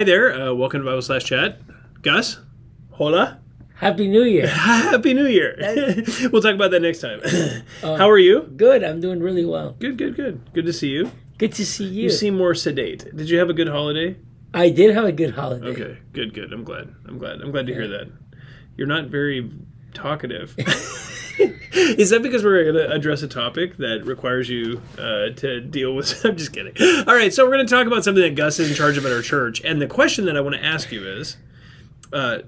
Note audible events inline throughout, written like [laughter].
Hey there, uh, welcome to Bible Slash Chat. Gus, hola, Happy New Year. [laughs] Happy New Year. [laughs] we'll talk about that next time. [laughs] How are you? Good. I'm doing really well. Good, good, good. Good to see you. Good to see you. You seem more sedate. Did you have a good holiday? I did have a good holiday. Okay, good, good. I'm glad. I'm glad. I'm glad to hear that. You're not very talkative. [laughs] Is that because we're going to address a topic that requires you uh, to deal with? [laughs] I'm just kidding. All right, so we're going to talk about something that Gus is in charge of at our church, and the question that I want to ask you is, uh,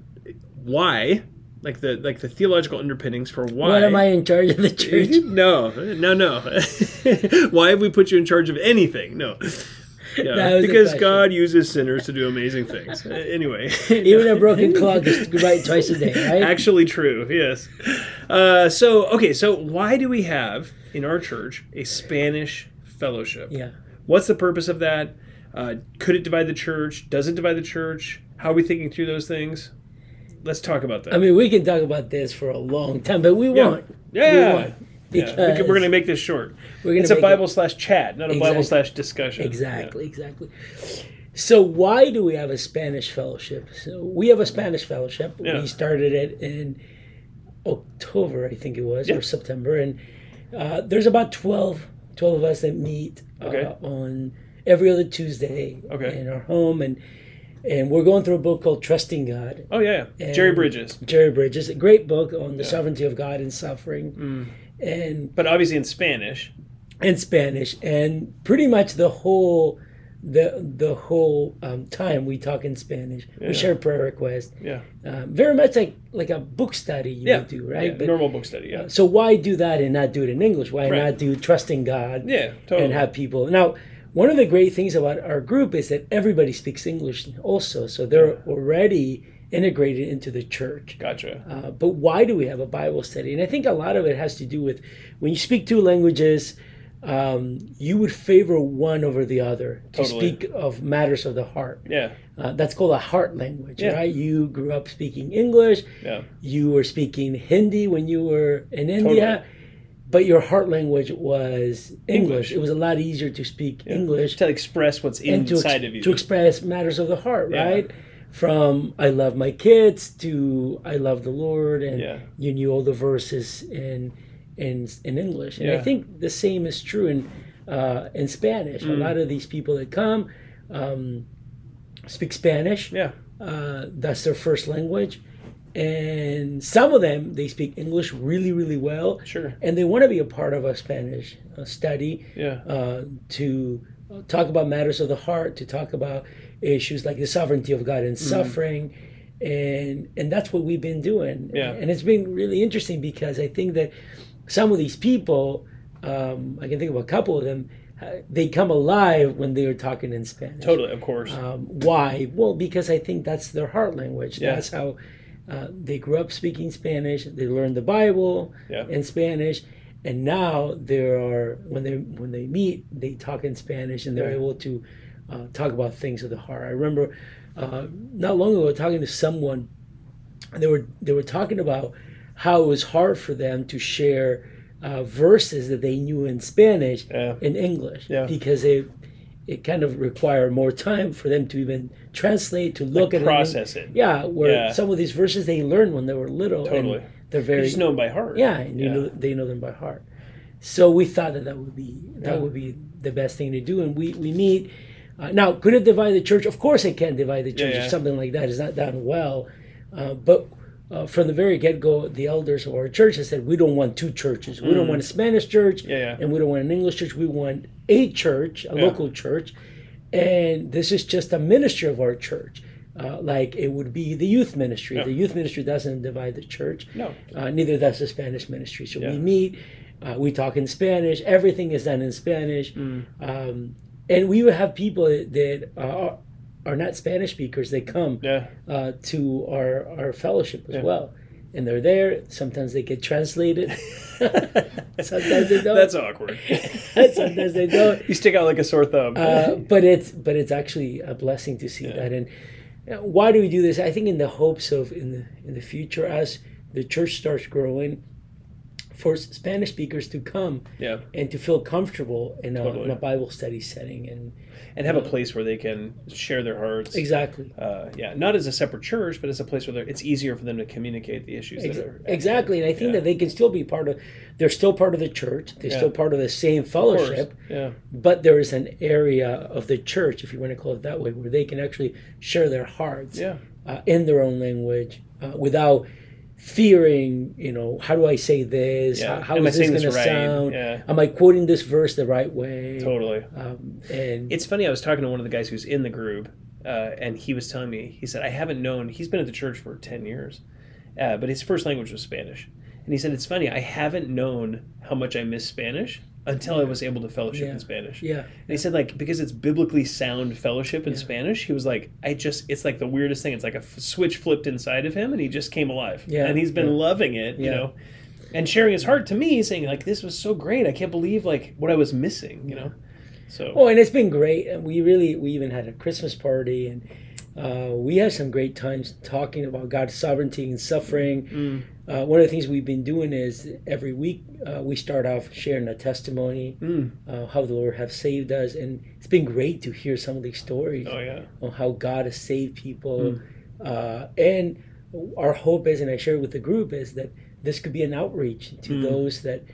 why? Like the like the theological underpinnings for why? What am I in charge of the [laughs] church? No, no, no. why have we put you in charge of anything? No. Yeah, That was because. God uses sinners to do amazing things. [laughs] [laughs] Anyway, Even a broken clock is right twice a day, right? actually true. Yes. Uh, so okay, so why do we have in our church a Spanish fellowship? yeah. What's the purpose of that? Uh, could it divide the church? Does it divide the church? How are we thinking through those things? Let's talk about that. I mean, we can talk about this for a long time, but we Yeah. won't. yeah. We won't. Yeah, Because we're going to make this short. we're It's a Bible it- slash chat, not a Bible slash discussion. Exactly, exactly. So why do we have a Spanish fellowship? So we have a Spanish fellowship. Yeah. We started it in October, I think it was, Yeah. or September, and uh, there's about 12, 12 of us that meet uh, on every other Tuesday Okay. in our home, and and we're going through a book called Trusting God. Oh yeah, yeah. Jerry Bridges, Jerry Bridges, a great book on the sovereignty of God and suffering, Mm. And but obviously in Spanish. In Spanish, and pretty much the whole the the whole um, time we talk in Spanish. Yeah. We share prayer requests, Yeah, um, very much like like a book study you yeah, would do, right? Yeah, normal book study. Yeah, so why do that and not do it in English? Why Right. not do trusting God yeah, totally. and have people now? One of the great things about our group is that everybody speaks English also, so they're already integrated into the church. gotcha. Uh, but why do we have a Bible study? And I think a lot of it has to do with when you speak two languages, um, you would favor one over the other to Totally. speak of matters of the heart. Yeah, Uh, that's called a heart language, Yeah. right? You grew up speaking English, yeah, you were speaking Hindi when you were in India. But your heart language was English. English. It was a lot easier to speak English to express what's to, ex- inside of you. to express matters of the heart, Yeah. right? From I love my kids to I love the Lord, and Yeah. you knew all the verses in in in English. And I think the same is true in uh, in Spanish. Mm. A lot of these people that come um, speak Spanish. yeah, Uh, that's their first language, and some of them they speak English really, really well, sure. and they want to be a part of a Spanish uh, study Yeah, uh, to talk about matters of the heart, to talk about issues like the sovereignty of God and Mm-hmm. suffering, and and that's what we've been doing. Yeah. And it's been really interesting because I think that some of these people, um, I can think of a couple of them, uh, they come alive when they are talking in Spanish. totally. Of course. Um, why? Well, because I think that's their heart language. Yeah. That's how uh, they grew up speaking Spanish. They learned the Bible Yeah. in Spanish, and now there are when they when they meet, they talk in Spanish, and they're Yeah. able to uh, talk about things of the heart. I remember uh, not long ago talking to someone. and They were they were talking about how it was hard for them to share uh, verses that they knew in Spanish Yeah. in English Yeah. because they it kind of required more time for them to even translate to look Like at process it. it. Yeah, where Yeah. some of these verses they learned when they were little. Totally. They're You very just know them by heart. yeah, and you know they know them by heart. So we thought that that would be that Yeah. would be the best thing to do, and we we meet. Uh, now, could it divide the church? Of course, it can divide the church yeah. if something like that is not done well. Uh, but uh, from the very get go, the elders of our church have said we don't want two churches. We don't want a Spanish church, Mm. Yeah, yeah. and we don't want an English church. We want a church, a Yeah. local church, and this is just a ministry of our church. Uh, like it would be the youth ministry. The youth ministry doesn't divide the church. No. Uh, neither does the Spanish ministry. So Yeah. we meet, uh, we talk in Spanish. Everything is done in Spanish, Mm. um, and we would have people that uh, are not Spanish speakers. They come Yeah. uh, to our our fellowship as Yeah. well, and they're there. Sometimes they get translated. [laughs] Sometimes they don't. That's awkward. [laughs] Sometimes they don't. you stick out like a sore thumb. Uh, but it's but it's actually a blessing to see that. And why do we do this? I think in the hopes of in the in the future as the church starts growing, for Spanish speakers to come Yeah. and to feel comfortable in a, Totally. in a Bible study setting. And And have a place where they can share their hearts. exactly, Uh, yeah, not as a separate church, but as a place where they're- it's easier for them to communicate the issues Ex- that are exactly. And I think Yeah. that they can still be part of. They're still part of the church. They're Yeah. still part of the same fellowship. Yeah, But there is an area of the church, if you want to call it that way, where they can actually share their hearts yeah, uh, in their own language uh, without fearing. You know, how do I say this? yeah. How, how Am I this going to right? sound? Yeah, Am I quoting this verse the right way? totally. Um, and It's funny. I was talking to one of the guys who's in the group, uh, and he was telling me. He said, "I haven't known." He's been at the church for ten years, uh, but his first language was Spanish. And he said, "It's funny. I haven't known how much I miss Spanish until I was able to fellowship Yeah. in Spanish." yeah, And he said, like, because it's biblically sound fellowship in Yeah. Spanish, he was like, I just, it's like the weirdest thing. It's like a f- switch flipped inside of him and he just came alive. Yeah. And he's been Yeah. loving it, you know, and sharing his heart to me, saying, like, this was so great. I can't believe, like, what I was missing, you know? So, Oh, and it's been great. And We really, we even had a Christmas party, and uh, we had some great times talking about God's sovereignty and suffering. mm, Uh, one of the things we've been doing is every week uh, we start off sharing a testimony, mm. uh, how the Lord has saved us, and it's been great to hear some of these stories oh, yeah. on how God has saved people. Uh, and our hope is, and I share with the group, is that this could be an outreach to Mm. those that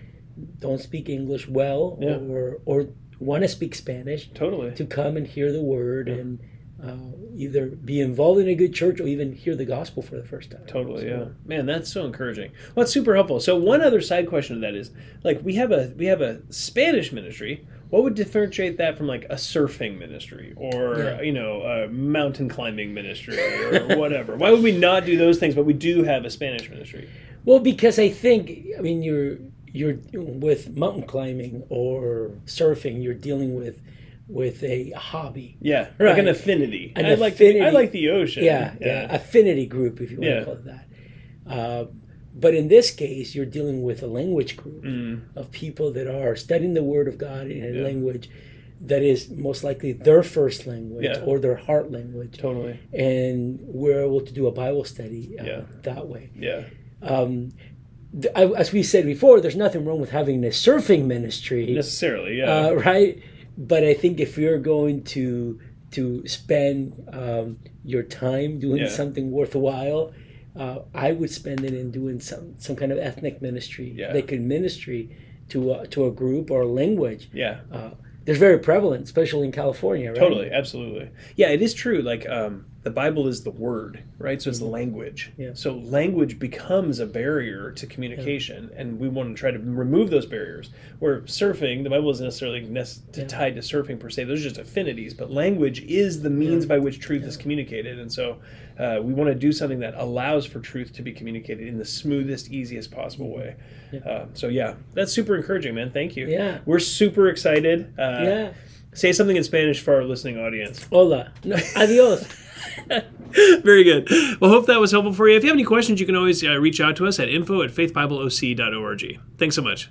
don't speak English well Yeah. or or want to speak Spanish Totally. to come and hear the word and uh, either be involved in a good church or even hear the gospel for the first time. Totally, So- yeah. Man, that's so encouraging. Well, that's super helpful. So, one other side question to that is, like, we have a we have a Spanish ministry. What would differentiate that from like a surfing ministry or Yeah. you know a mountain climbing ministry or [laughs] whatever? Why would we not do those things, but we do have a Spanish ministry? Well, because I think I mean you're you're with mountain climbing or surfing, you're dealing with with a hobby. Yeah, like an affinity. An I like the, I like the ocean. Yeah, yeah, affinity group if you want Yeah. to call it that. Uh, but in this case, you're dealing with a language group Mm, of people that are studying the Word of God in a Yeah. language that is most likely their first language Yeah. or their heart language. totally. and we're able to do a Bible study uh, Yeah. that way. Yeah. Um, th- I, as we said before, there's nothing wrong with having a surfing ministry, Necessarily. Yeah. uh, right? But I think if you're going to to spend um, your time doing Yeah. something worthwhile, uh, I would spend it in doing some some kind of ethnic ministry. Yeah. They could ministry to a, to a group or a language. yeah. Uh, they're very prevalent, especially in California, right? Totally, absolutely. Yeah, it is true. Like um, the Bible is the word, right? So it's the language. Mm-hmm. Yeah. So language becomes a barrier to communication, and we want to try to remove those barriers. Where surfing, the Bible isn't necessarily nec- Yeah. tied to surfing per se; those are just affinities. But language is the means by which truth is communicated, and so uh, we want to do something that allows for truth to be communicated in the smoothest, easiest possible way. Yeah. Uh, so yeah, that's super encouraging, man. Thank you. Yeah. We're super excited. Uh, Yeah. Say something in Spanish for our listening audience. Hola. No, adios. [laughs] [laughs] Very good. Well, hope that was helpful for you. If you have any questions, you can always uh, reach out to us at info at faithbibleoc.org. Thanks so much.